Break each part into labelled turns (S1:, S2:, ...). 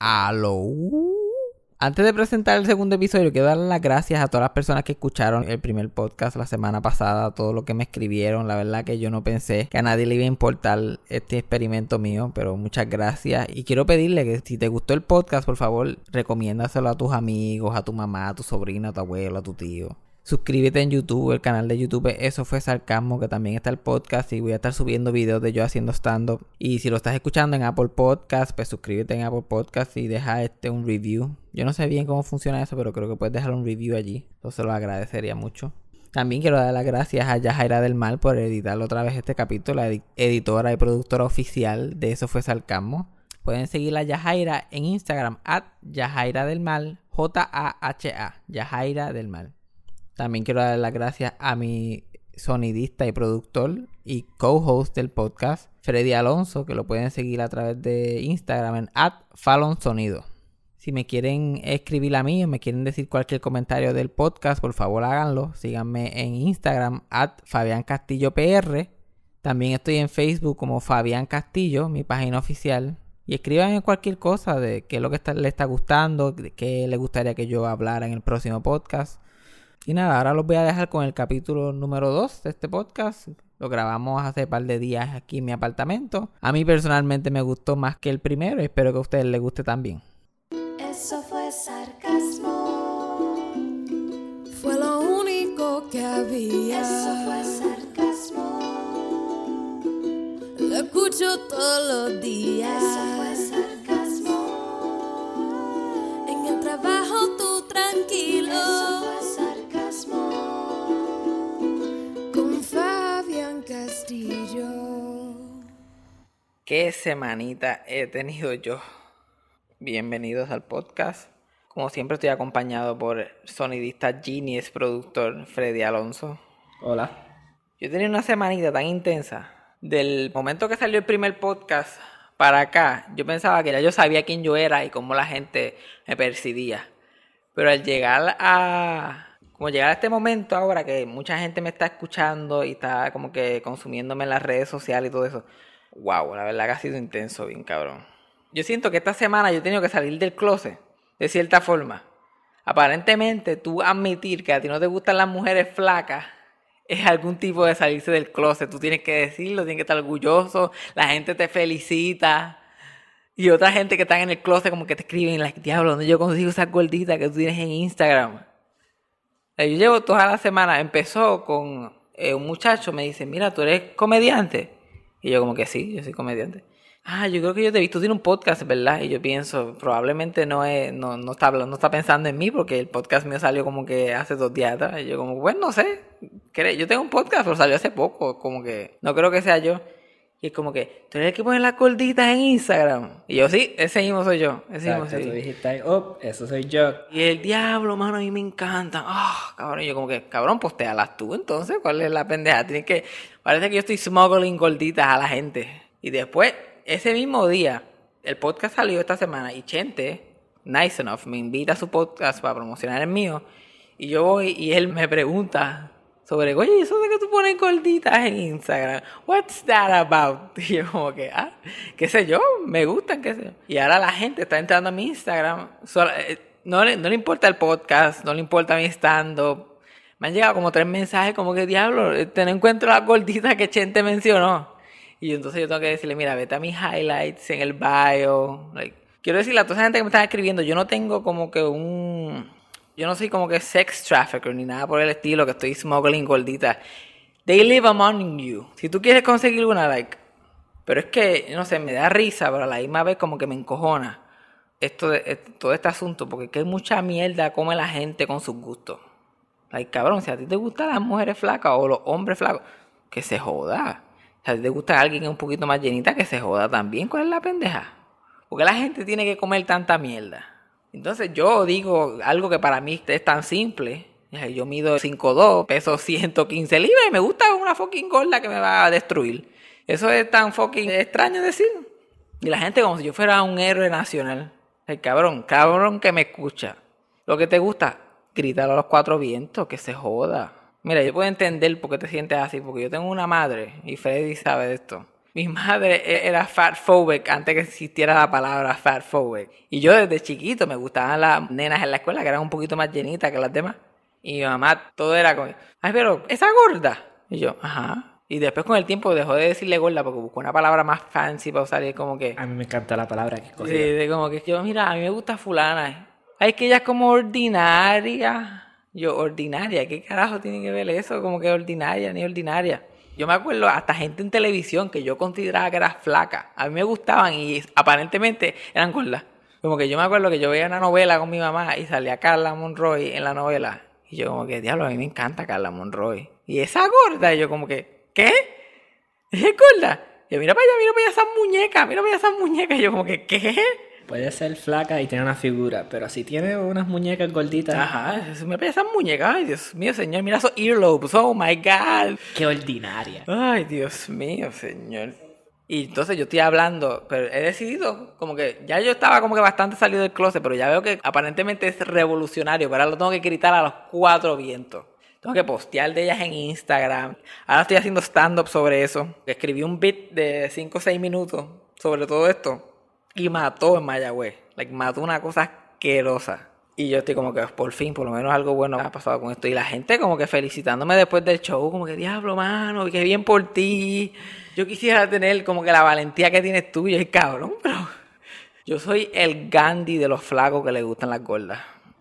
S1: Aló. Antes de presentar el segundo episodio, quiero dar las gracias a todas las personas que escucharon el primer podcast la semana pasada, todo lo que me escribieron. La verdad que yo no pensé que a nadie le iba a importar este experimento mío, pero muchas gracias. Y quiero pedirle que si te gustó el podcast, por favor, recomiéndaselo a tus amigos, a tu mamá, a tu sobrina, a tu abuelo, a tu tío. Suscríbete en YouTube, el canal de YouTube Eso fue Sarcasmo, que también está el podcast y voy a estar subiendo videos de yo haciendo stand-up. Y si lo estás escuchando en Apple Podcast, pues suscríbete en Apple Podcast y deja este un review. Yo no sé bien cómo funciona eso, pero creo que puedes dejar un review allí. Entonces lo agradecería mucho. También quiero dar las gracias a Yajaira del Mal por editar otra vez este capítulo, la editora y productora oficial de Eso fue Sarcasmo. Pueden seguir a Yajaira en Instagram, at Yajaira del Mal, J-A-H-A, Yajaira del Mal. También quiero dar las gracias a mi sonidista y productor y co-host del podcast, Freddy Alonso, que lo pueden seguir a través de Instagram en @fallonsonido. Si me quieren escribir a mí o me quieren decir cualquier comentario del podcast, por favor háganlo. Síganme en Instagram at Fabián Castillo PR. También estoy en Facebook como Fabián Castillo, mi página oficial. Y escriban cualquier cosa de qué es lo que le está gustando, qué le gustaría que yo hablara en el próximo podcast. Y nada, ahora los voy a dejar con el capítulo número 2 de este podcast. Lo grabamos hace un par de días aquí en mi apartamento. A mí personalmente me gustó más que el primero y espero que a ustedes les guste también.
S2: Eso fue sarcasmo. Fue lo único que había. Eso fue sarcasmo. Lo escucho todos los días. Eso fue sarcasmo. En el trabajo tú tranquilo. Eso
S1: ¿Qué semanita he tenido yo? Bienvenidos al podcast. Como siempre estoy acompañado por sonidista Genius, productor Freddy Alonso.
S3: Hola.
S1: Yo tenía una semanita tan intensa. Del momento que salió el primer podcast para acá, yo pensaba que ya yo sabía quién yo era y cómo la gente me percibía. Pero al llegar a... Como llegar a este momento ahora que mucha gente me está escuchando y está como que consumiéndome en las redes sociales y todo eso. Wow, la verdad que ha sido intenso, bien cabrón. Yo siento que esta semana yo he tenido que salir del closet, de cierta forma. Aparentemente, tú admitir que a ti no te gustan las mujeres flacas es algún tipo de salirse del closet. Tú tienes que decirlo, tienes que estar orgulloso, la gente te felicita. Y otra gente que está en el closet como que te escriben, like, diablo, ¿dónde yo consigo esa gordita que tú tienes en Instagram? Yo llevo toda la semana, empezó con eh, un muchacho, me dice, mira, tú eres comediante. Y yo como que sí, yo soy comediante. Ah, yo creo que yo te he visto, tiene un podcast, ¿verdad? Y yo pienso, probablemente no es, no, no está no está pensando en mí, porque el podcast mío salió como que hace dos días atrás. Y yo como, bueno, no sé, yo tengo un podcast, pero salió hace poco, como que, no creo que sea yo. Y es como que, tú eres el que pone las gorditas en Instagram. Y yo, sí, ese mismo soy yo, ese mismo soy
S3: tú dijiste oh, eso soy yo.
S1: y el diablo, mano, a mí me encanta. Ah, cabrón. Y yo como que, cabrón, postealas tú entonces. ¿Cuál es la pendeja? Tienes que... Parece que yo estoy smuggling gorditas a la gente. Y después, ese mismo día, el podcast salió esta semana y Chente, nice enough, me invita a su podcast para promocionar el mío. Y yo voy y él me pregunta sobre, oye, eso de que tú pones gorditas en Instagram, what's that about? Y yo como que, ah, qué sé yo, me gustan, qué sé yo. Y ahora la gente está entrando a mi Instagram, eh, no, le, no le importa el podcast, no le importa mi stand-up. Me han llegado como tres mensajes como que, diablo, eh, te no encuentro las gorditas que Chente mencionó. Y entonces yo tengo que decirle, mira, vete a mis highlights en el bio. Like, quiero decirle a toda esa gente que me está escribiendo, yo no tengo como que un... Yo no soy como que sex trafficker ni nada por el estilo, que estoy smuggling gorditas. They live among you. Si tú quieres conseguir una, like... Pero es que, no sé, me da risa, pero a la misma vez como que me encojona esto de, eh, todo este asunto, porque que mucha mierda come la gente con sus gustos. Like, cabrón, si a ti te gustan las mujeres flacas o los hombres flacos, que se joda. Si a ti te gusta alguien un poquito más llenita, que se joda también. ¿Cuál es la pendeja? Porque la gente tiene que comer tanta mierda. Entonces yo digo algo que para mí es tan simple. Yo mido 5'2, peso 115 libras me gusta una fucking gorda que me va a destruir. Eso es tan fucking extraño decir. Y la gente como si yo fuera un héroe nacional. El cabrón, cabrón que me escucha. Lo que te gusta, grítalo a los cuatro vientos, que se joda. Mira, yo puedo entender por qué te sientes así, porque yo tengo una madre, y Freddy sabe de esto. Mi madre e- era fatphobic antes que existiera la palabra fatphobic. Y yo desde chiquito me gustaban las nenas en la escuela que eran un poquito más llenitas que las demás. Y mi mamá todo era como, ay, pero esa gorda. Y yo, ajá. Y después con el tiempo dejó de decirle gorda porque buscó una palabra más fancy para usar y es como que...
S3: A mí me encanta la palabra que
S1: Sí,
S3: escogí.
S1: de como que yo, mira, a mí me gusta fulana. Ay, es que ella es como ordinaria. Yo, ordinaria, ¿qué carajo tiene que ver eso? Como que ordinaria, ni ordinaria. Yo me acuerdo hasta gente en televisión que yo consideraba que era flaca. A mí me gustaban y aparentemente eran gordas. Como que yo me acuerdo que yo veía una novela con mi mamá y salía Carla Monroy en la novela. Y yo como que, diablo, a mí me encanta Carla Monroy. Y esa gorda, y yo como que, ¿qué? ¿Es gorda? Y yo, mira para allá, mira para esas muñecas, mira para allá esas muñecas. Y yo como que, ¿qué?
S3: Puede ser flaca y tener una figura, pero si tiene unas muñecas gorditas,
S1: Ajá, me esas muñecas. Ay, Dios mío, señor, mira esos earlobes. Oh my God.
S3: qué ordinaria.
S1: Ay, Dios mío, señor. Y entonces yo estoy hablando, pero he decidido, como que ya yo estaba como que bastante salido del closet, pero ya veo que aparentemente es revolucionario, pero ahora lo tengo que gritar a los cuatro vientos. Tengo que postear de ellas en Instagram. Ahora estoy haciendo stand-up sobre eso. Escribí un beat de 5 o 6 minutos sobre todo esto y mató en Mayagüez. Like, mató una cosa asquerosa. Y yo estoy como que por fin, por lo menos algo bueno ha pasado con esto. Y la gente como que felicitándome después del show, como que diablo, mano, qué bien por ti. Yo quisiera tener como que la valentía que tienes tú y yo, cabrón, pero yo soy el Gandhi de los flacos que le gustan las gordas.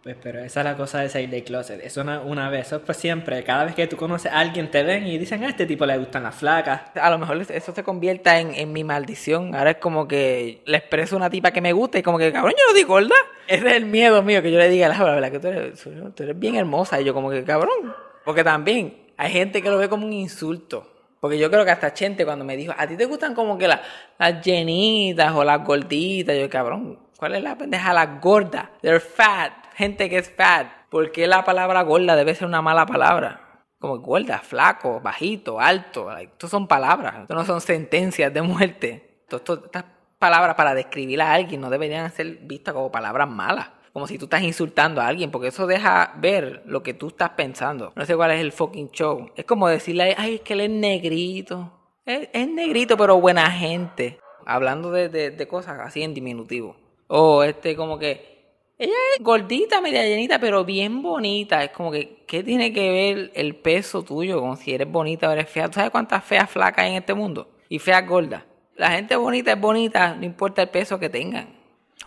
S3: Pues, pero esa es la cosa de salir del closet. Eso una, una vez, eso es por siempre. Cada vez que tú conoces a alguien, te ven y dicen, a este tipo le gustan las flacas.
S1: A lo mejor eso se convierta en, mi maldición. Ahora es como que le expreso a una tipa que me gusta y como que, cabrón, yo no digo gorda. Ese es el miedo mío, que yo le diga, la verdad que tú eres, bien hermosa. Y yo como que, cabrón. Porque también hay gente que lo ve como un insulto. Porque yo creo que hasta Chente cuando me dijo, a ti te gustan como que la- las llenitas o las gorditas. Yo, cabrón, ¿cuál es la pendeja? Las gordas. They're fat. Gente que es fat. ¿Por qué la palabra gorda debe ser una mala palabra? Como gorda, flaco, bajito, alto. like, son palabras. Estos no son sentencias de muerte. Esto- esto- estas palabras para describir a alguien no deberían ser vistas como palabras malas. Como si tú estás insultando a alguien, porque eso deja ver lo que tú estás pensando. No sé cuál es el fucking show. Es como decirle, ay, es que él es negrito. Es, negrito, pero buena gente. Hablando de- de cosas así en diminutivo. O este, como que, ella es gordita, media llenita, pero bien bonita. Es como que, ¿qué tiene que ver el peso tuyo con si eres bonita o eres fea? ¿Tú sabes cuántas feas flacas hay en este mundo? Y feas gordas. La gente bonita es bonita, no importa el peso que tengan.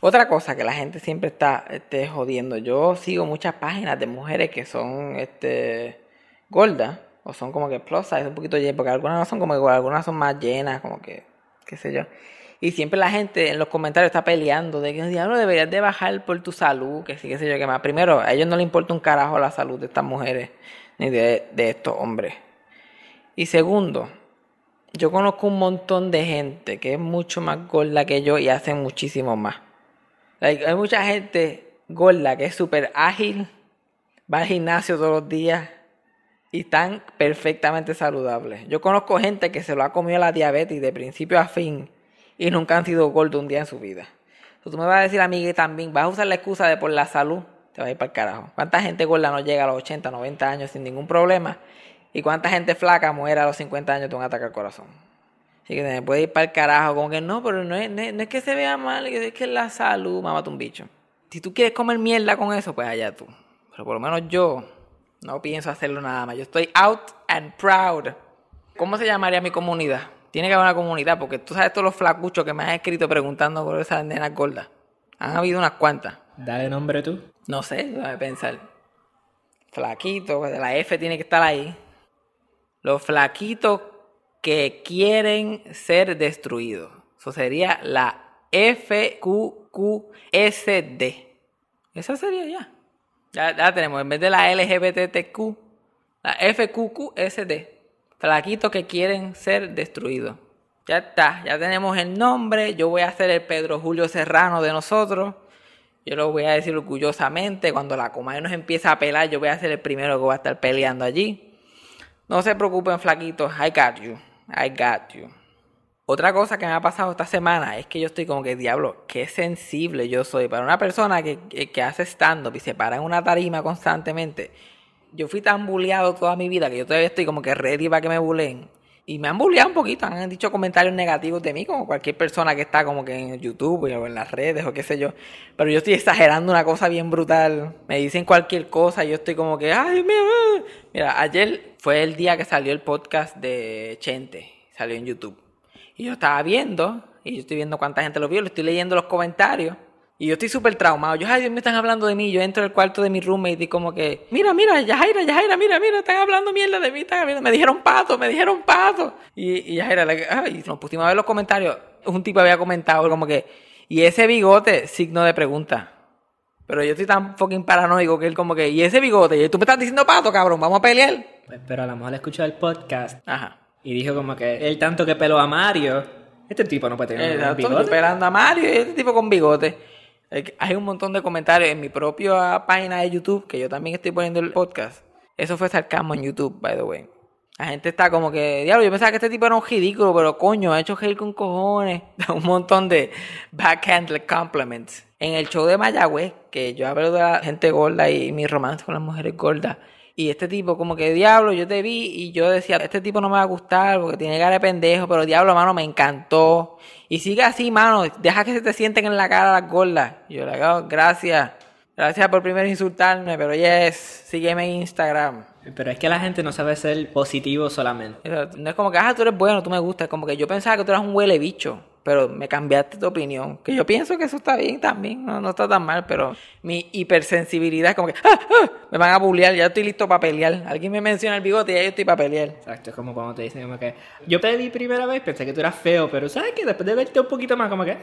S1: Otra cosa que la gente siempre está este, jodiendo. Yo sigo muchas páginas de mujeres que son este, gordas. O son como que plus size, un poquito llenas. Porque algunas no son como igual, algunas son más llenas, como que, qué sé yo. Y siempre la gente en los comentarios está peleando de que diablo deberías de bajar por tu salud, que sí, qué sé yo, qué más. Primero, a ellos no les importa un carajo la salud de estas mujeres, ni de, de estos hombres. Y segundo, yo conozco un montón de gente que es mucho más gorda que yo y hacen muchísimo más. Hay mucha gente gorda que es súper ágil, va al gimnasio todos los días y están perfectamente saludables. Yo conozco gente que se lo ha comido la diabetes de principio a fin y nunca han sido gordos un día en su vida. Tú me vas a decir a mí que también vas a usar la excusa de por la salud, te va a ir para el carajo. ¿Cuánta gente gorda no llega a los 80, 90 años sin ningún problema? ¿Y cuánta gente flaca muere a los 50 años de un ataque al corazón? Así que te puede ir para el carajo, como que no, pero no es, no es- no es que se vea mal, es que es la salud, mamá, un bicho. Si tú quieres comer mierda con eso, pues allá tú. Pero por lo menos yo no pienso hacerlo nada más. Yo estoy out and proud. ¿Cómo se llamaría mi comunidad? Tiene que haber una comunidad, porque tú sabes todos los flacuchos que me han escrito preguntando por esas nenas gordas. Han habido unas cuantas.
S3: Dale nombre tú.
S1: No sé, déjame pensar. Flaquito, la F tiene que estar ahí. Los flaquitos que quieren ser destruidos. Eso sería la FQQSD. Esa sería ya. Ya, ya tenemos, en vez de la LGBTQ, la FQQSD. Flaquitos que quieren ser destruidos. Ya está, ya tenemos el nombre. Yo voy a ser el Pedro Julio Serrano de nosotros. Yo lo voy a decir orgullosamente. Cuando la comadre nos empieza a pelar, yo voy a ser el primero que va a estar peleando allí. No se preocupen, flaquitos. I got you. I got you. Otra cosa que me ha pasado esta semana es que yo estoy como que, diablo, qué sensible yo soy. Para una persona que, que, que hace stand-up y se para en una tarima constantemente. Yo fui tan bulleado toda mi vida que yo todavía estoy como que ready para que me bulleen. Y me han bulleado un poquito, han dicho comentarios negativos de mí, como cualquier persona que está como que en YouTube o en las redes o qué sé yo. Pero yo estoy exagerando una cosa bien brutal. Me dicen cualquier cosa y yo estoy como que, ay, mío. ah". Mira, ayer fue el día que salió el podcast de Chente, salió en YouTube. Y yo estaba viendo, y yo estoy viendo cuánta gente lo vio, le estoy leyendo los comentarios. Y yo estoy súper traumado. Yo, ay, Dios, me están hablando de mí. Yo entro al cuarto de mi roommate y como que, mira, mira, Yajaira, Yajaira, mira, mira, están hablando mierda de mí. Están hablando- me dijeron pato, me dijeron pato. Y, y Yajaira, like, ay, nos pusimos a ver los comentarios. Un tipo había comentado como que, y ese bigote, signo de pregunta. Pero yo estoy tan fucking paranoico que él como que, y ese bigote, y tú me estás diciendo pato, cabrón, vamos a pelear.
S3: Pues, Pero a lo mejor escuchó el podcast
S1: Ajá.
S3: y dijo como que él tanto que peló a Mario, este tipo no puede tener un bigote.
S1: esperando a Mario y este tipo con bigote. Hay un montón de comentarios en mi propia página de YouTube, que yo también estoy poniendo el podcast. Eso fue sarcasmo en YouTube, by the way. La gente está como que, diablo, yo pensaba que este tipo era un ridículo, pero coño, ha hecho reír con cojones. un montón de backhand compliments. En el show de Mayagüez, que yo hablo de la gente gorda y mi romance con las mujeres gordas. Y este tipo, como que diablo, yo te vi y yo decía, este tipo no me va a gustar porque tiene cara de pendejo, pero diablo, mano, me encantó. Y sigue así, mano, deja que se te sienten en la cara las gordas. Y yo le digo, gracias, gracias por primero insultarme, pero yes, sígueme en Instagram.
S3: Pero es que la gente no sabe ser positivo solamente.
S1: No es como que, ah, tú eres bueno, tú me gustas. Como que yo pensaba que tú eras un huele bicho, pero me cambiaste tu opinión. Que yo pienso que eso está bien también, no, no está tan mal, pero mi hipersensibilidad es como que, ah, ah, me van a bullear, ya estoy listo para pelear. Alguien me menciona el bigote y ya yo estoy para pelear.
S3: Exacto, es como cuando te dicen como que yo te vi primera vez, pensé que tú eras feo, pero sabes que después de verte un poquito más como que "Eh".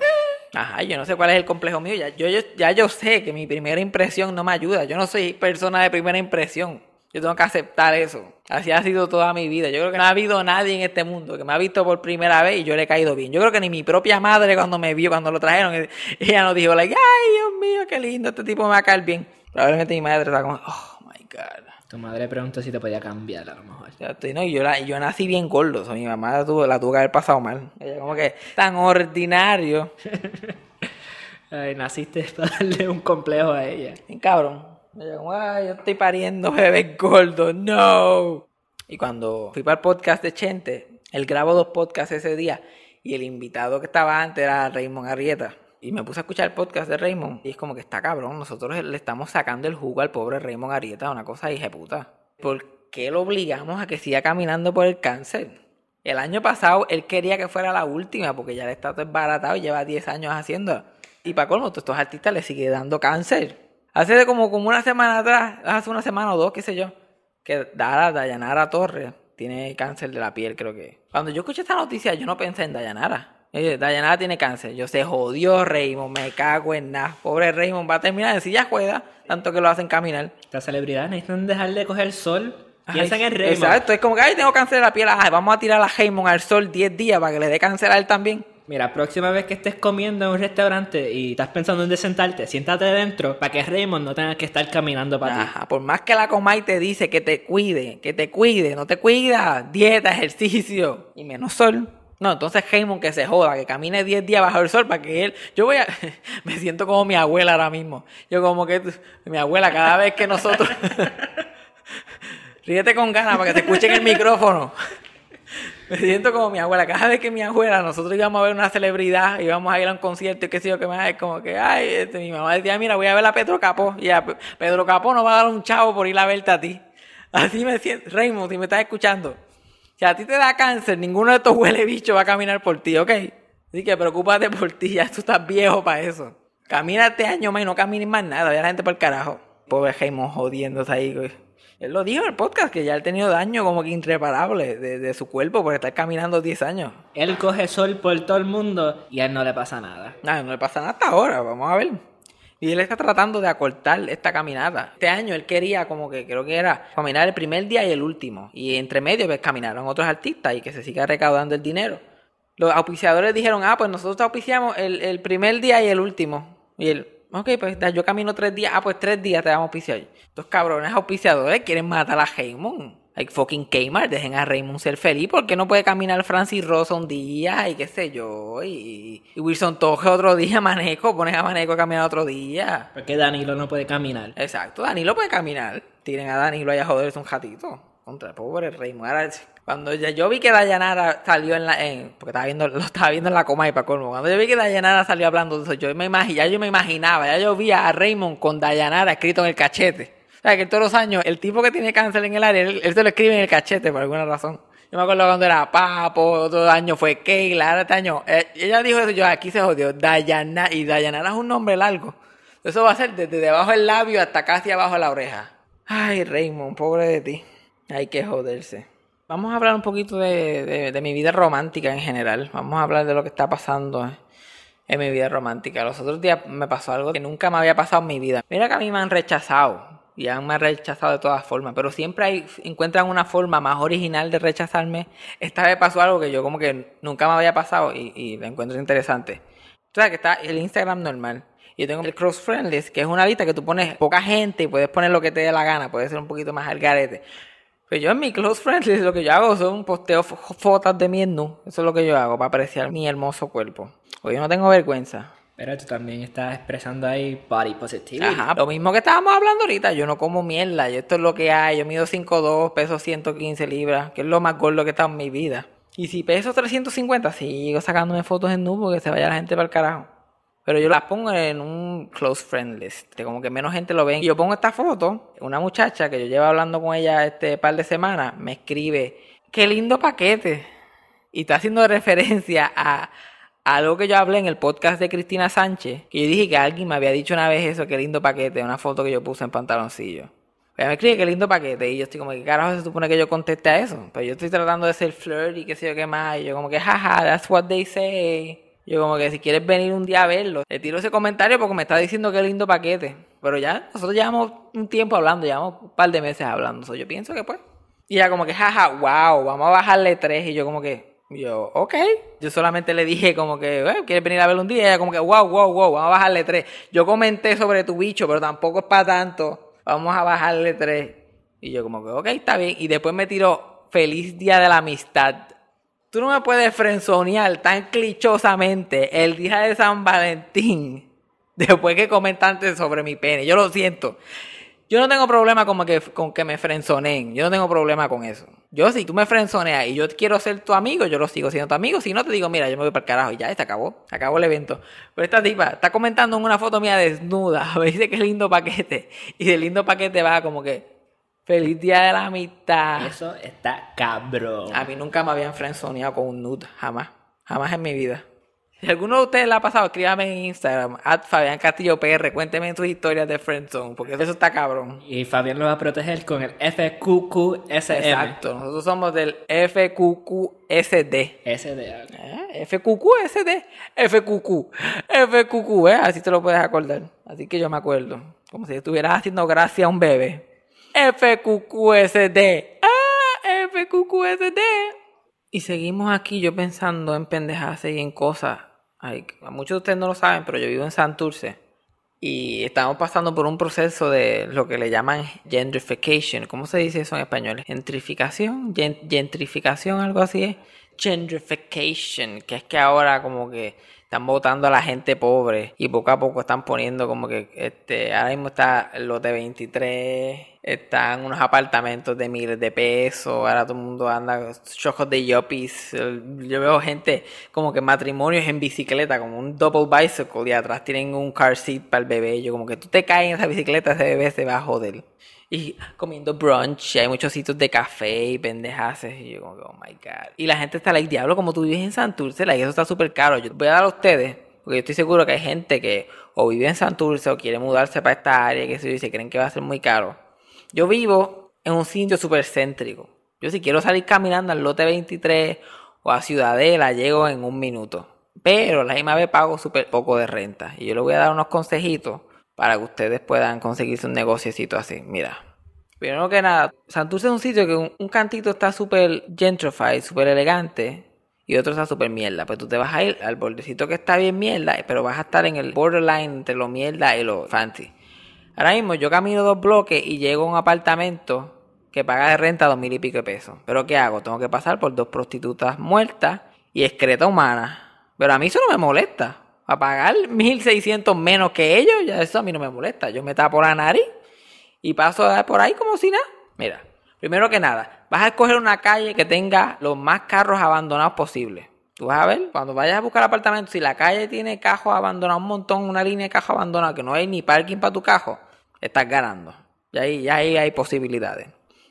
S1: Ajá, yo no sé cuál es el complejo mío. Ya yo, yo- ya yo sé que mi primera impresión no me ayuda. Yo no soy persona de primera impresión. Yo tengo que aceptar eso. Así ha sido toda mi vida. Yo creo que no ha habido nadie en este mundo que me ha visto por primera vez y yo le he caído bien. Yo creo que ni mi propia madre cuando me vio, cuando lo trajeron, eh, ella nos dijo, like, ay, Dios mío, qué lindo, este tipo me va a caer bien. Probablemente mi madre está como, oh my God.
S3: tu madre preguntó si te podía cambiar a lo mejor.
S1: Ya estoy, no, y yo, la- yo nací bien gordo. o sea, mi mamá la tuvo, la tuvo que haber pasado mal. Ella como que tan ordinario.
S3: Ay, naciste para darle un complejo a ella.
S1: Bien cabrón. Como, ay, yo estoy pariendo bebés gordos, no. Y cuando fui para el podcast de Chente, él grabó dos podcasts ese día y el invitado que estaba antes era Raymond Arrieta. Y me puse a escuchar el podcast de Raymond y es como que está cabrón. Nosotros le estamos sacando el jugo al pobre Raymond Arrieta, una cosa puta. ¿Por qué lo obligamos a que siga caminando por el cáncer? El año pasado él quería que fuera la última porque ya le está desbaratado y lleva 10 años haciendo. Y para colmo, todos estos artistas le sigue dando cáncer. Hace de como, como una semana atrás, hace una semana o dos, qué sé yo, que Dara, Dayanara Torres tiene cáncer de la piel, creo que. Cuando yo escuché esta noticia, yo no pensé en Dayanara. Dayanara tiene cáncer. Yo se jodió Raymond, me cago en nada. Pobre Raymond va a terminar en silla ruedas, tanto que lo hacen caminar.
S3: Las celebridades necesitan dejar de coger sol. Piensan en Raymond.
S1: Exacto, es como que, ay, tengo cáncer de la piel, ay, vamos a tirar a Raymond al sol 10 días para que le dé cáncer a él también.
S3: Mira, próxima vez que estés comiendo en un restaurante y estás pensando en sentarte, siéntate dentro para que Raymond no tenga que estar caminando para ti.
S1: Ajá, por más que la coma te dice que te cuide, que te cuide, no te cuida, dieta, ejercicio y menos sol. No, entonces Raymond que se joda, que camine 10 días bajo el sol para que él... Yo voy a... Me siento como mi abuela ahora mismo. Yo como que... Mi abuela cada vez que nosotros... Ríete con ganas para que te escuchen el micrófono. Me siento como mi abuela. Cada vez que mi abuela, nosotros íbamos a ver una celebridad, íbamos a ir a un concierto y qué sé yo qué más, es como que, ay, este, mi mamá decía, mira, voy a ver a Pedro Capó. Y a Pe- Pedro Capó nos va a dar un chavo por ir a verte a ti. Así me siento. Raymond, si me estás escuchando, si a ti te da cáncer, ninguno de estos huele bichos va a caminar por ti, ¿ok? Así que preocúpate por ti, ya tú estás viejo para eso. Camina este año más y no camines más nada, ve a la gente por el carajo. Pobre Raymond jodiéndose ahí, güey. Él lo dijo en el podcast, que ya él ha tenido daño como que irreparable de, de su cuerpo por estar caminando 10 años.
S3: Él coge sol por todo el mundo y a él no le pasa nada.
S1: Nada, no le pasa nada hasta ahora, vamos a ver. Y él está tratando de acortar esta caminata. Este año él quería como que creo que era caminar el primer día y el último. Y entre medio pues caminaron otros artistas y que se siga recaudando el dinero. Los auspiciadores dijeron, ah, pues nosotros auspiciamos el, el primer día y el último. Y él, ok, pues yo camino tres días. Ah, pues tres días te vamos a auspiciar. Estos cabrones auspiciadores quieren matar a Raymond. Like fucking Kmart, dejen a Raymond ser feliz porque no puede caminar Francis Rosa un día y qué sé yo. Y, y Wilson Toje otro día, Maneco, pones a Maneco a caminar otro día.
S3: Porque Danilo no puede caminar.
S1: Exacto, Danilo puede caminar. Tienen a Danilo ahí a joderse un ratito. Contra pobre Raymond. Ahora, cuando ya yo vi que Dayanara salió en la. Porque estaba viendo, lo estaba viendo en la coma y para colmo. Cuando yo vi que Dayanara salió hablando de eso, yo me imagi- ya yo me imaginaba, ya yo vi a Raymond con Dayanara escrito en el cachete. O sea, que todos los años, el tipo que tiene cáncer en el área, él, él se lo escribe en el cachete por alguna razón. Yo me acuerdo cuando era Papo, otro año fue Keila, ahora este año. eh, ella dijo eso, yo aquí se jodió. Dayanara, y Dayanara es un nombre largo. Eso va a ser desde debajo del labio hasta casi abajo de la oreja. Ay, Raymond, pobre de ti. Hay que joderse. Vamos a hablar un poquito de, de- mi vida romántica en general. Vamos a hablar de lo que está pasando en mi vida romántica. Los otros días me pasó algo que nunca me había pasado en mi vida. Mira que a mí me han rechazado. Y han me han rechazado de todas formas. Pero siempre encuentran una forma más original de rechazarme. Esta vez pasó algo que yo como que nunca me había pasado y, y lo encuentro interesante. O sea, que está el Instagram normal. Yo tengo el Cross Friend que es una lista que tú pones poca gente y puedes poner lo que te dé la gana. Puede ser un poquito más al garete. Pues yo en mi Close Friends lo que yo hago son posteo fo- fotos de mi nu. Eso es lo que yo hago para apreciar mi hermoso cuerpo. Porque yo no tengo vergüenza.
S3: Pero tú también estás expresando ahí body positivity.
S1: Ajá, lo mismo que estábamos hablando ahorita, yo no como mierda, yo esto es lo que hay, yo mido 5'2, peso 115 libras, que es lo más gordo que he estado en mi vida. Y si peso 350, sigo sacándome fotos en nu porque se vaya la gente para el carajo. Pero yo las pongo en un close friend list, como que menos gente lo ve. Y yo pongo esta foto, una muchacha que yo llevo hablando con ella este par de semanas, me escribe, qué lindo paquete. Y está haciendo referencia a, algo que yo hablé en el podcast de Cristina Sánchez, que yo dije que alguien me había dicho una vez eso, qué lindo paquete, una foto que yo puse en pantaloncillo. Ella me escribe qué lindo paquete y yo estoy como, ¿qué carajo se supone que yo conteste a eso? Pero yo estoy tratando de ser flirt y qué sé yo qué más, y yo como que, jaja, that's what they say. Yo como que si quieres venir un día a verlo, le tiro ese comentario porque me está diciendo qué lindo paquete. Pero ya, nosotros llevamos un tiempo hablando, llevamos un par de meses hablando. So, yo pienso que pues. Y ella como que, jaja, wow, vamos a bajarle tres. Y yo como que, yo, ok. Yo solamente le dije como que, "Eh, ¿quieres venir a verlo un día? Y ella como que, wow, wow, wow, vamos a bajarle tres. Yo comenté sobre tu bicho, pero tampoco es para tanto. Vamos a bajarle tres. Y yo como que, ok, está bien. Y después me tiró, feliz día de la amistad. Tú no me puedes frenzonear tan clichosamente el día de San Valentín después que comentaste sobre mi pene. Yo lo siento. Yo no tengo problema con que, con que me frenzoneen. Yo no tengo problema con eso. Yo, si tú me frenzoneas y yo quiero ser tu amigo, yo lo sigo siendo tu amigo. Si no, te digo, mira, yo me voy para el carajo y ya, se acabó. Acabó el evento. Pero esta tipa está comentando en una foto mía desnuda. Me dice que lindo paquete. Y del lindo paquete va como que, feliz día de la amistad.
S3: Eso está cabrón.
S1: A mí nunca me habían friendzoneado con un nude, jamás. Jamás en mi vida. Si alguno de ustedes la ha pasado, escríbame en Instagram, at Fabián Castillo PR, cuénteme sus historias de friendzone, porque eso está cabrón.
S3: Y Fabián lo va a proteger con el FQQSM.
S1: Exacto, nosotros somos del FQQSD.
S3: SDA.
S1: ¿Eh? FQQSD, FQQ, FQQ, ¿eh? Así te lo puedes acordar. Así que yo me acuerdo. Como si estuvieras haciendo gracia a un bebé. FQQSD. Ah, FQQSD. Y seguimos aquí yo pensando en pendejadas y en cosas. Ay, muchos de ustedes no lo saben, pero yo vivo en Santurce. Y estamos pasando por un proceso de lo que le llaman gentrification. ¿Cómo se dice eso en español? Gentrificación, Gen- gentrificación, algo así es. Gentrification, que es que ahora como que están votando a la gente pobre y poco a poco están poniendo como que este ahora mismo está el lote 23 están unos apartamentos de miles de pesos ahora todo el mundo anda chojos de yuppies yo veo gente como que matrimonios en bicicleta como un double bicycle y atrás tienen un car seat para el bebé yo como que tú te caes en esa bicicleta ese bebé se va a joder y comiendo brunch, y hay muchos sitios de café y pendejaces. Y yo como que, oh my God. Y la gente está like, diablo, como tú vives en Santurce, like, eso está súper caro. Yo voy a dar a ustedes, porque yo estoy seguro que hay gente que o vive en Santurce o quiere mudarse para esta área, que se creen que va a ser muy caro. Yo vivo en un sitio súper céntrico. Yo si quiero salir caminando al lote 23 o a Ciudadela, llego en un minuto. Pero la misma vez pago súper poco de renta. Y yo le voy a dar unos consejitos para que ustedes puedan conseguirse un negociecito así. Mira. Primero que nada, Santurce es un sitio que un, un cantito está súper gentrified, súper elegante. Y otro está súper mierda. Pues tú te vas a ir al bordecito que está bien mierda, pero vas a estar en el borderline entre lo mierda y lo fancy. Ahora mismo yo camino dos bloques y llego a un apartamento que paga de renta dos mil y pico de pesos. Pero ¿qué hago? Tengo que pasar por dos prostitutas muertas y excreta humana. Pero a mí eso no me molesta. A pagar 1600 menos que ellos, ya eso a mí no me molesta. Yo me tapo la nariz y paso por ahí como si nada. Mira, Primero que nada, vas a escoger una calle que tenga los más carros abandonados posible. Tú vas a ver, cuando vayas a buscar apartamento, si la calle tiene cajos abandonados, un montón, una línea de cajos abandonados, que no hay ni parking para tu cajo, estás ganando. Y ahí, ya ahí hay posibilidades.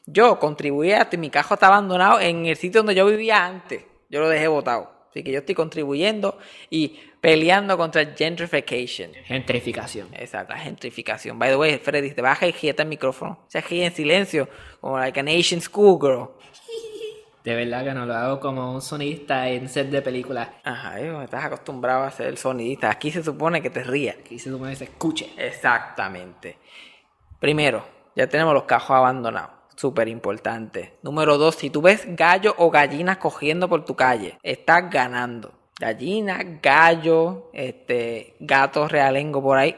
S1: Yo contribuí a que mi cajo está abandonado en el sitio donde yo vivía antes. Yo lo dejé botado. Así que yo estoy contribuyendo y peleando contra gentrification.
S3: Gentrificación.
S1: Exacto, la gentrificación. By the way, Freddy, te baja y quieta el micrófono. Se gira en silencio, como like an Asian schoolgirl.
S3: De verdad que no lo hago como un sonista en set de película.
S1: Ajá, estás acostumbrado a ser el sonidista. Aquí se supone que te rías.
S3: Aquí se supone que se escuche.
S1: Exactamente. Primero, ya tenemos los cajos abandonados. Súper importante. Número dos, si tú ves gallos o gallinas cogiendo por tu calle, estás ganando. Gallinas, gallos, este, gatos realengo por ahí.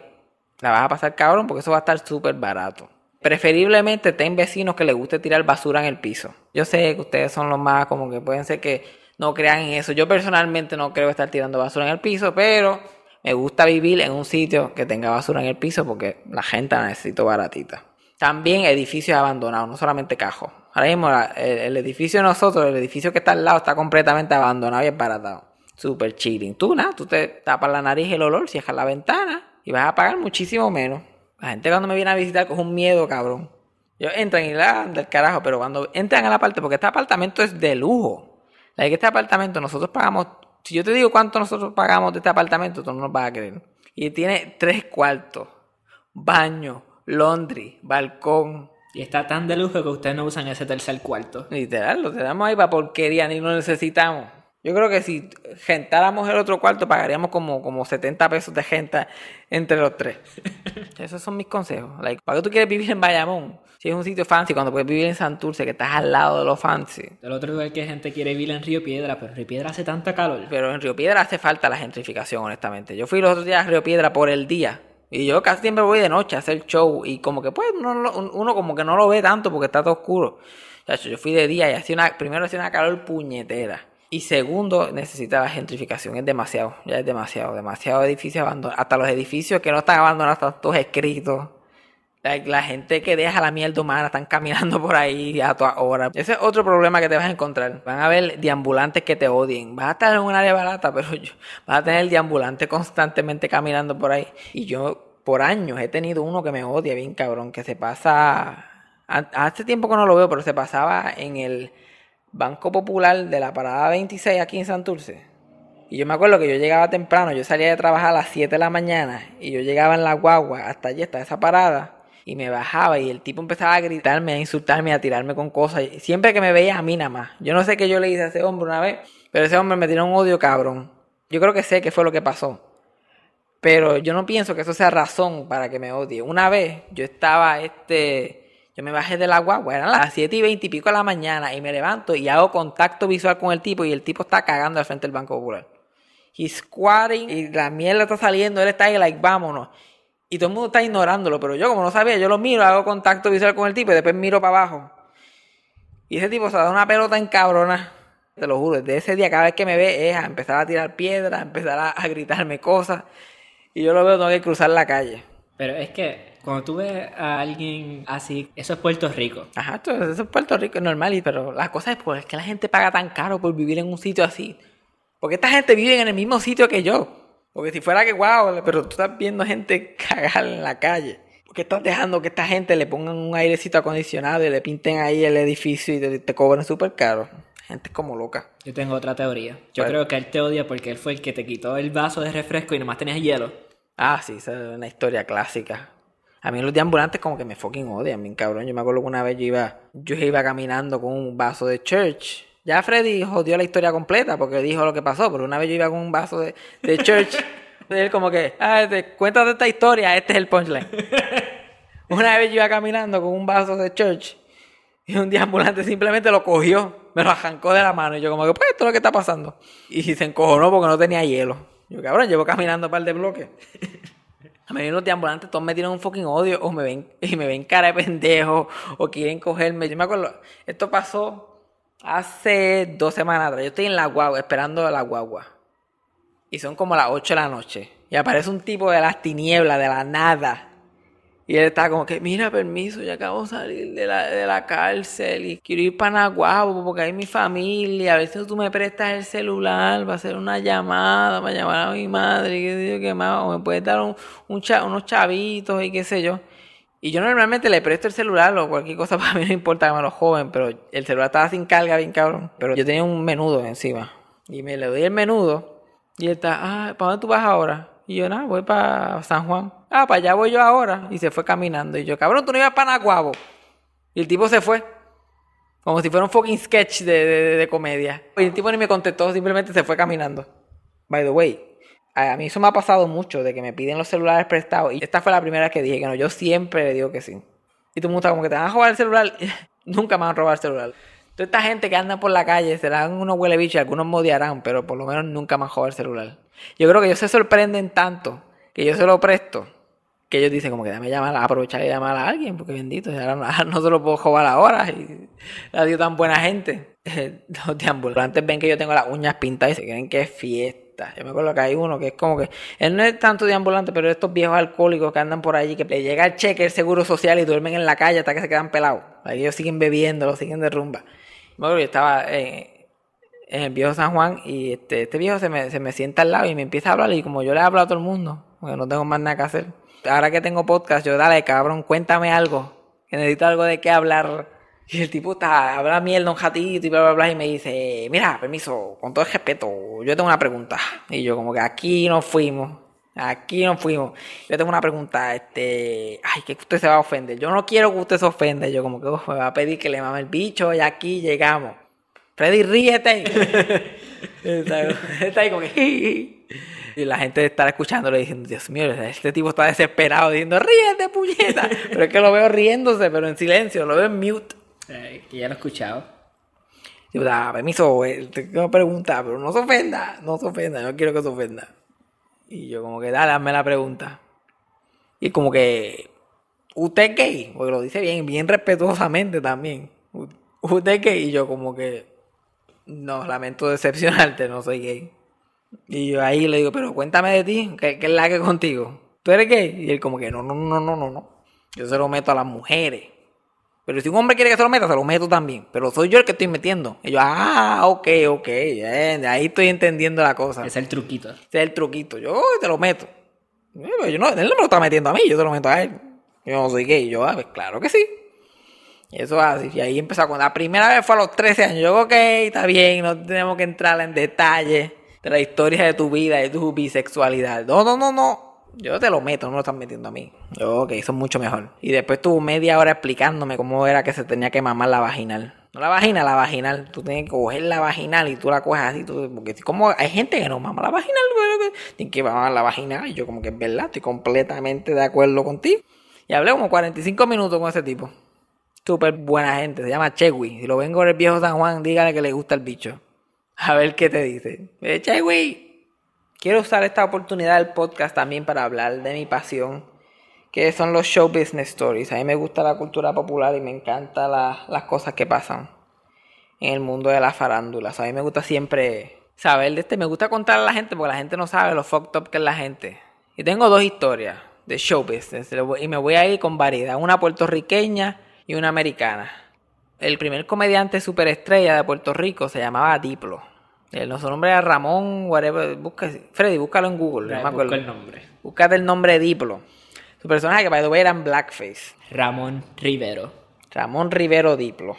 S1: La vas a pasar cabrón porque eso va a estar súper barato. Preferiblemente ten vecinos que les guste tirar basura en el piso. Yo sé que ustedes son los más como que pueden ser que no crean en eso. Yo personalmente no creo estar tirando basura en el piso, pero me gusta vivir en un sitio que tenga basura en el piso porque la gente la necesito baratita. También edificios abandonados, no solamente cajos. Ahora mismo la- el, el edificio de nosotros, el edificio que está al lado, está completamente abandonado y esbaratado. Super chilling. Tú, nada, tú te tapas la nariz el olor, cierras la ventana y vas a pagar muchísimo menos. La gente cuando me viene a visitar coge un miedo, cabrón. Ellos entran y la del carajo, pero cuando entran a la parte, porque este apartamento es de lujo. La que este apartamento nosotros pagamos, si yo te digo cuánto nosotros pagamos de este apartamento, tú no nos vas a creer. Y tiene tres cuartos, baño, laundry, balcón.
S3: Y está tan de lujo que ustedes no usan ese tercer cuarto.
S1: Literal, lo tenemos ahí para porquería, ni lo necesitamos. Yo creo que si gentáramos el otro cuarto, pagaríamos como, como 70 pesos de genta entre los tres. Esos son mis consejos. Like, ¿Para qué tú quieres vivir en Bayamón? Si es un sitio fancy, cuando puedes vivir en Santurce, que estás al lado de lo fancy.
S3: Del otro lugar que gente quiere vivir en Río Piedra, pero en Río Piedra hace tanta calor.
S1: Pero en Río Piedra hace falta la gentrificación, honestamente. Yo fui los otros días a Río Piedra por el día. Y yo casi siempre voy de noche a hacer show. Y como que pues uno, uno como que no lo ve tanto porque está todo oscuro. Chacho, yo fui de día y hacía una, primero hacía una calor puñetera. Y segundo, necesitaba gentrificación. Es demasiado, ya es demasiado, demasiado edificios abandonados. Hasta los edificios que no están abandonados están todos escritos. Like, la gente que deja la mierda humana están caminando por ahí a toda hora. Ese es otro problema que te vas a encontrar. Van a haber deambulantes que te odien. Vas a estar en un área barata, pero yo, vas a tener deambulantes constantemente caminando por ahí. Y yo, por años, he tenido uno que me odia bien cabrón, que se pasa... ha- Hace tiempo que no lo veo, pero se pasaba en el Banco Popular de la Parada 26 aquí en Santurce. Y yo me acuerdo que yo llegaba temprano, yo salía de trabajar a las 7 de la mañana y yo llegaba en la guagua hasta allí, hasta esa parada, y me bajaba y el tipo empezaba a gritarme, a insultarme, a tirarme con cosas. Siempre que me veía a mí nada más. Yo no sé qué yo le hice a ese hombre una vez, pero ese hombre me tiró un odio cabrón. Yo creo que sé qué fue lo que pasó. Pero yo no pienso que eso sea razón para que me odie. Una vez yo estaba, este, yo me bajé de la guagua, eran las 7 y 20 y pico de la mañana, y me levanto y hago contacto visual con el tipo, y el tipo está cagando al frente del Banco Popular. He's squatting, y la mierda está saliendo, él está ahí, like, vámonos. Y todo el mundo está ignorándolo, pero yo como no sabía, yo lo miro, hago contacto visual con el tipo, y después miro para abajo. Y ese tipo se da una pelota en cabrona. Te lo juro, desde ese día cada vez que me ve es a empezar a tirar piedras, a empezar a, gritarme cosas. Y yo lo veo, tengo que cruzar la calle.
S3: Pero es que cuando tú ves a alguien así, eso es Puerto Rico.
S1: Ajá, esto- eso es Puerto Rico, es normal, pero la cosa es por que la gente paga tan caro por vivir en un sitio así. Porque esta gente vive en el mismo sitio que yo. Porque si fuera que guau, pero tú estás viendo gente cagar en la calle. Porque estás dejando que esta gente le pongan un airecito acondicionado y le pinten ahí el edificio y te, te cobren súper caro. Gente es como loca.
S3: Yo tengo otra teoría. Yo
S1: ¿Cuál?
S3: creo que él te odia porque él fue el que te quitó el vaso de refresco y nomás tenías hielo.
S1: Ah, sí, esa es una historia clásica. A mí los deambulantes como que me fucking odian, bien cabrón. Yo me acuerdo que una vez yo iba, yo iba caminando con un vaso de church. Ya Freddy jodió la historia completa porque dijo lo que pasó, pero una vez yo iba con un vaso de, de church. Él como que, ah, este, cuéntate esta historia, este es el punchline. Una vez yo iba caminando con un vaso de church y un deambulante simplemente lo cogió, me lo arrancó de la mano y yo como que, pues esto es lo que está pasando. Y se encojonó porque no tenía hielo. Yo, cabrón, llevo caminando un par de bloques. A mí los deambulantes todos me tiran un fucking odio o me ven y me ven cara de pendejo o quieren cogerme. Yo me acuerdo, esto pasó hace dos semanas atrás. Yo estoy en la guagua, esperando la guagua. Y son como las 8 de la noche. Y aparece un tipo de las tinieblas, de la nada. Y él estaba como que, mira, permiso, ya acabo de salir de la, de la cárcel y quiero ir para Naguabo porque hay mi familia. A ver si tú me prestas el celular para hacer una llamada, para llamar a mi madre, qué sé yo, qué más. Me puedes dar un, un cha- unos chavitos y qué sé yo. Y yo normalmente le presto el celular o cualquier cosa para mí no importa me lo joven, pero el celular estaba sin carga, bien cabrón. Pero yo tenía un menudo encima. Y me le doy el menudo y él está, ah, ¿para dónde tú vas ahora? Y yo, nada, voy para San Juan. Ah, para allá voy yo ahora. Y se fue caminando. Y yo, cabrón, tú no ibas para Naguabo. Y el tipo se fue. Como si fuera un fucking sketch de, de- de comedia. Y el tipo ni me contestó, simplemente se fue caminando. By the way, a mí eso me ha pasado mucho, de que me piden los celulares prestados. Y esta fue la primera que dije que no. Yo siempre le digo que sí. Y tú me gusta como que te van a robar el celular. Nunca me van a robar el celular. Toda esta gente que anda por la calle se la dan unos huele bichos, algunos modiarán, pero por lo menos nunca me han robado el celular. Yo creo que ellos se sorprenden tanto que yo se lo presto que ellos dicen como que dame llamar, aprovechar y llamar a alguien, porque bendito, ahora no, se lo puedo robar ahora. Y la dio tan buena gente. Los deambulantes ven que yo tengo las uñas pintadas y se creen que es fiesta. Yo me acuerdo que hay uno que es como que, él no es tanto deambulante, pero estos viejos alcohólicos que andan por allí, que le llega el cheque, el seguro social y duermen en la calle hasta que se quedan pelados. Ellos siguen bebiendo, lo siguen de rumba. Me acuerdo que yo estaba eh, en el viejo San Juan y este, este viejo se me, se me sienta al lado y me empieza a hablar y como yo le hablo a todo el mundo, porque no tengo más nada que hacer. Ahora que tengo podcast, yo dale cabrón, cuéntame algo, que necesito algo de qué hablar. Y el tipo está, habla mierda un ratito y bla bla bla y me dice, mira, permiso, con todo el respeto, yo tengo una pregunta. Y yo como que aquí nos fuimos. Aquí nos fuimos. Yo tengo una pregunta, este, ay, que usted se va a ofender. Yo no quiero que usted se ofenda. Yo como que "Uf, me va a pedir que le mame el bicho y aquí llegamos. Freddy, ríete. está ahí como que... Y la gente está escuchándole diciendo, Dios mío, este tipo está desesperado diciendo, ríete, puñeta. Pero es que lo veo riéndose, pero en silencio, lo veo en mute.
S3: Eh, que ya lo he escuchado.
S1: Yo, "Ah, permiso, eh, te quiero preguntar, pero no se ofenda, no se ofenda, no quiero que se ofenda. Y yo como que, dale, hazme la pregunta. Y como que, ¿usted es gay? Porque lo dice bien, bien respetuosamente también. "U- ¿Usted es gay? Y yo como que, no, lamento decepcionarte, no soy gay. Y yo ahí le digo, pero cuéntame de ti, ¿qué, qué es la que contigo? ¿Tú eres gay? Y él como que, no, no, no, no, no, no. Yo se lo meto a las mujeres. Pero si un hombre quiere que se lo meta, se lo meto también. Pero soy yo el que estoy metiendo. Y yo, ah, ok, ok. eh, ahí estoy entendiendo la cosa.
S3: Es el truquito.
S1: Es el truquito. Yo "Uy, te lo meto. Eh, yo no, él no me lo está metiendo a mí, yo te lo meto a él. Yo no soy gay. Yo, ah, pues claro que sí. Y eso es así. Y ahí empezó con la primera vez fue a los 13 años. Yo, ok, está bien, no tenemos que entrar en detalle de la historia de tu vida, de tu bisexualidad. No, no, no, no. Yo te lo meto, no lo estás metiendo a mí. Yo, ok, eso es mucho mejor. Y después tuvo media hora explicándome cómo era que se tenía que mamar la vaginal. No la vagina, la vaginal. Tú tienes que coger la vaginal y tú la coges así. Tú, porque como hay gente que no mama la vaginal, bueno, que mamar la vaginal. Y yo como que es verdad, estoy completamente de acuerdo contigo. Y hablé como 45 minutos con ese tipo. Súper buena gente, se llama Chewi. Si lo ven con el viejo San Juan, dígale que le gusta el bicho. A ver qué te dice. Eh, Chewi, quiero usar esta oportunidad del podcast también para hablar de mi pasión, que son los show business stories. A mí me gusta la cultura popular y me encantan las cosas que pasan en el mundo de las farándulas. A mí me gusta siempre saber de este, me gusta contar a la gente porque la gente no sabe lo fucked up que es la gente. Y tengo dos historias de show business y me voy a ir con variedad, una puertorriqueña y una americana. El primer comediante superestrella de Puerto Rico se llamaba Diplo. El, su nombre era Ramón, whatever. Busca, Freddy, búscalo en Google. no me acuerdo.
S3: el nombre.
S1: Búscate el nombre Diplo. Su personaje que way era en blackface.
S3: Ramón Rivero.
S1: Ramón Rivero Diplo.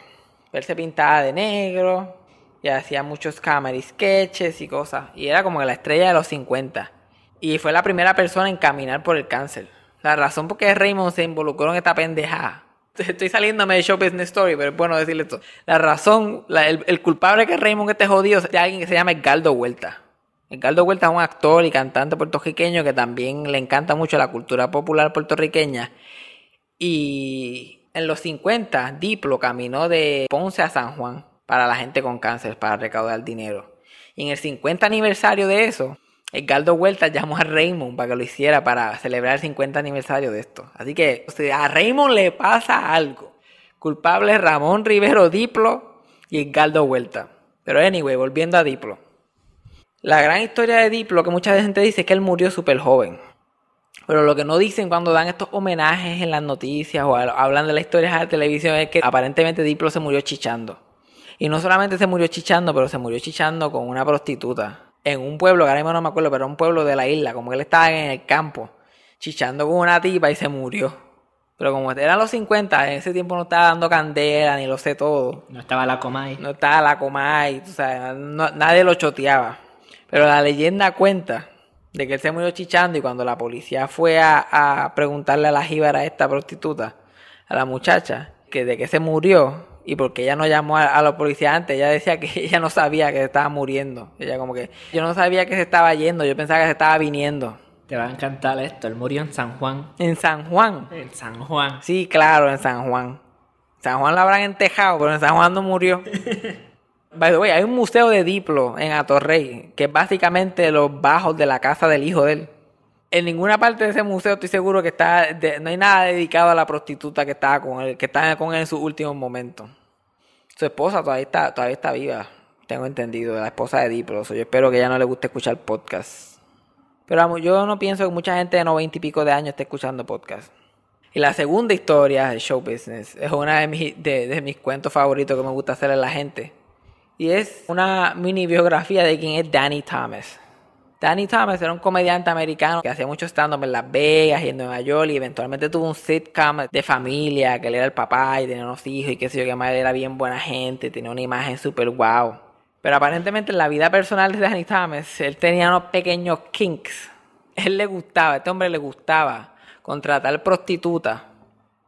S1: Él se pintaba de negro y hacía muchos comedy sketches y cosas. Y era como la estrella de los 50. Y fue la primera persona en caminar por el cáncer. La razón por qué Raymond se involucró en esta pendejada. Estoy saliéndome de Show Business Story, pero es bueno decirle esto. La razón, el, culpable que Raymond esté jodido es de alguien que se llama Edgardo Huerta. Edgardo Huerta es un actor y cantante puertorriqueño que también le encanta mucho la cultura popular puertorriqueña. Y en los 50, Diplo caminó de Ponce a San Juan para la gente con cáncer, para recaudar dinero. Y en el 50 aniversario de eso, Edgardo Huerta llamó a Raymond para que lo hiciera para celebrar el 50 aniversario de esto. Así que a Raymond le pasa algo. Culpable Ramón Rivero Diplo y Edgardo Huerta. Pero anyway, volviendo a Diplo. La gran historia de Diplo que mucha gente dice es que él murió súper joven. Pero lo que no dicen cuando dan estos homenajes en las noticias o hablan de la historia de la televisión es que aparentemente Diplo se murió chichando. Y no solamente se murió chichando, pero se murió chichando con una prostituta. En un pueblo, que ahora mismo no me acuerdo, pero era un pueblo de la isla, como que él estaba en el campo, chichando con una tipa y se murió. Pero como eran los 50, en ese tiempo no estaba dando candela, ni lo sé todo.
S3: No estaba la Comay.
S1: No estaba la Comay, o sea, nadie lo choteaba. Pero la leyenda cuenta de que él se murió chichando y cuando la policía fue a, preguntarle a la jíbara, esta prostituta, a la muchacha, que de qué se murió y porque ella no llamó a, a, los policías antes, ella decía que ella no sabía que se estaba muriendo. Ella como que, yo no sabía que se estaba yendo, yo pensaba que se estaba viniendo.
S3: Te va a encantar esto, él murió en San Juan.
S1: ¿En San Juan?
S3: En San Juan.
S1: Sí, claro, en San Juan. San Juan lo habrán entejado, pero en San Juan no murió. By the way, hay un museo de Diplo en Atorrey, que es básicamente los bajos de la casa del hijo de él. En ninguna parte de ese museo estoy seguro que está, no hay nada dedicado a la prostituta que estaba con él, que estaba con él en sus últimos momentos. Su esposa todavía está, todavía está viva, tengo entendido, la esposa de Diplo. yo espero que ya no le guste escuchar podcast. Pero yo no pienso que mucha gente de noventa y pico de años esté escuchando podcast. Y la segunda historia de show business es una de mis, de mis cuentos favoritos que me gusta hacerle a la gente y es una mini biografía de quién es Danny Thomas. Danny Thomas era un comediante americano que hacía mucho stand-up en Las Vegas y en Nueva York y eventualmente tuvo un sitcom de familia, que él era el papá y tenía unos hijos y qué sé yo, que más era bien buena gente, tenía una imagen súper wow. Pero aparentemente en la vida personal de Danny Thomas, él tenía unos pequeños kinks. Él le gustaba, a este hombre le gustaba contratar prostitutas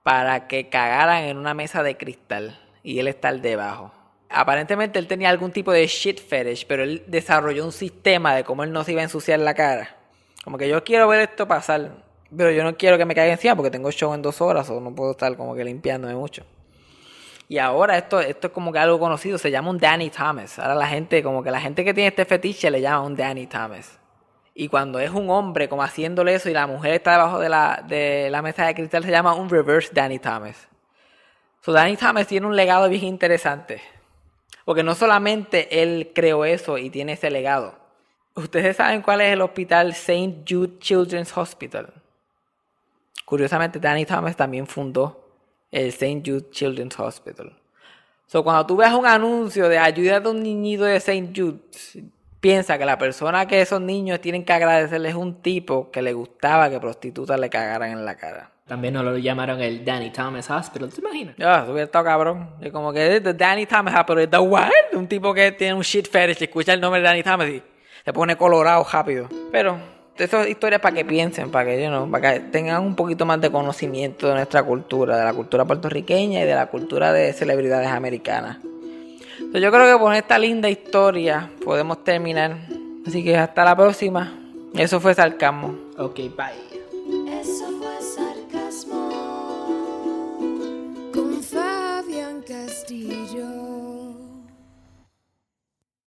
S1: para que cagaran en una mesa de cristal y él estar debajo aparentemente él tenía algún tipo de shit fetish, pero él desarrolló un sistema de cómo él no se iba a ensuciar la cara. Como que yo quiero ver esto pasar, pero yo no quiero que me caiga encima porque tengo show en dos horas o no puedo estar como que limpiándome mucho. Y ahora esto, esto es como que algo conocido, se llama un Danny Thomas. Ahora la gente, como que la gente que tiene este fetiche le llama un Danny Thomas. Y cuando es un hombre como haciéndole eso y la mujer está debajo de la, de la mesa de cristal, se llama un reverse Danny Thomas. So Danny Thomas tiene un legado bien interesante. Porque no solamente él creó eso y tiene ese legado. Ustedes saben cuál es el hospital St. Jude Children's Hospital. Curiosamente, Danny Thomas también fundó el St. Jude Children's Hospital. So, cuando tú ves un anuncio de ayuda de un niñito de St. Jude, piensa que la persona que esos niños tienen que agradecerle es un tipo que le gustaba que prostitutas le cagaran en la cara.
S3: También nos lo llamaron el Danny Thomas Hospital, ¿te imaginas?
S1: Ya, hubiera estado cabrón. Y como que The Danny Thomas Hospital, The What? Un tipo que tiene un shit fetish escucha el nombre de Danny Thomas y se pone colorado rápido. Pero esas historias para que piensen, para que, you para que tengan un poquito más de conocimiento de nuestra cultura, de la cultura puertorriqueña y de la cultura de celebridades americanas. Entonces, yo creo que con esta linda historia podemos terminar. Así que hasta la próxima. Eso fue Sarcasmo.
S3: Ok, bye.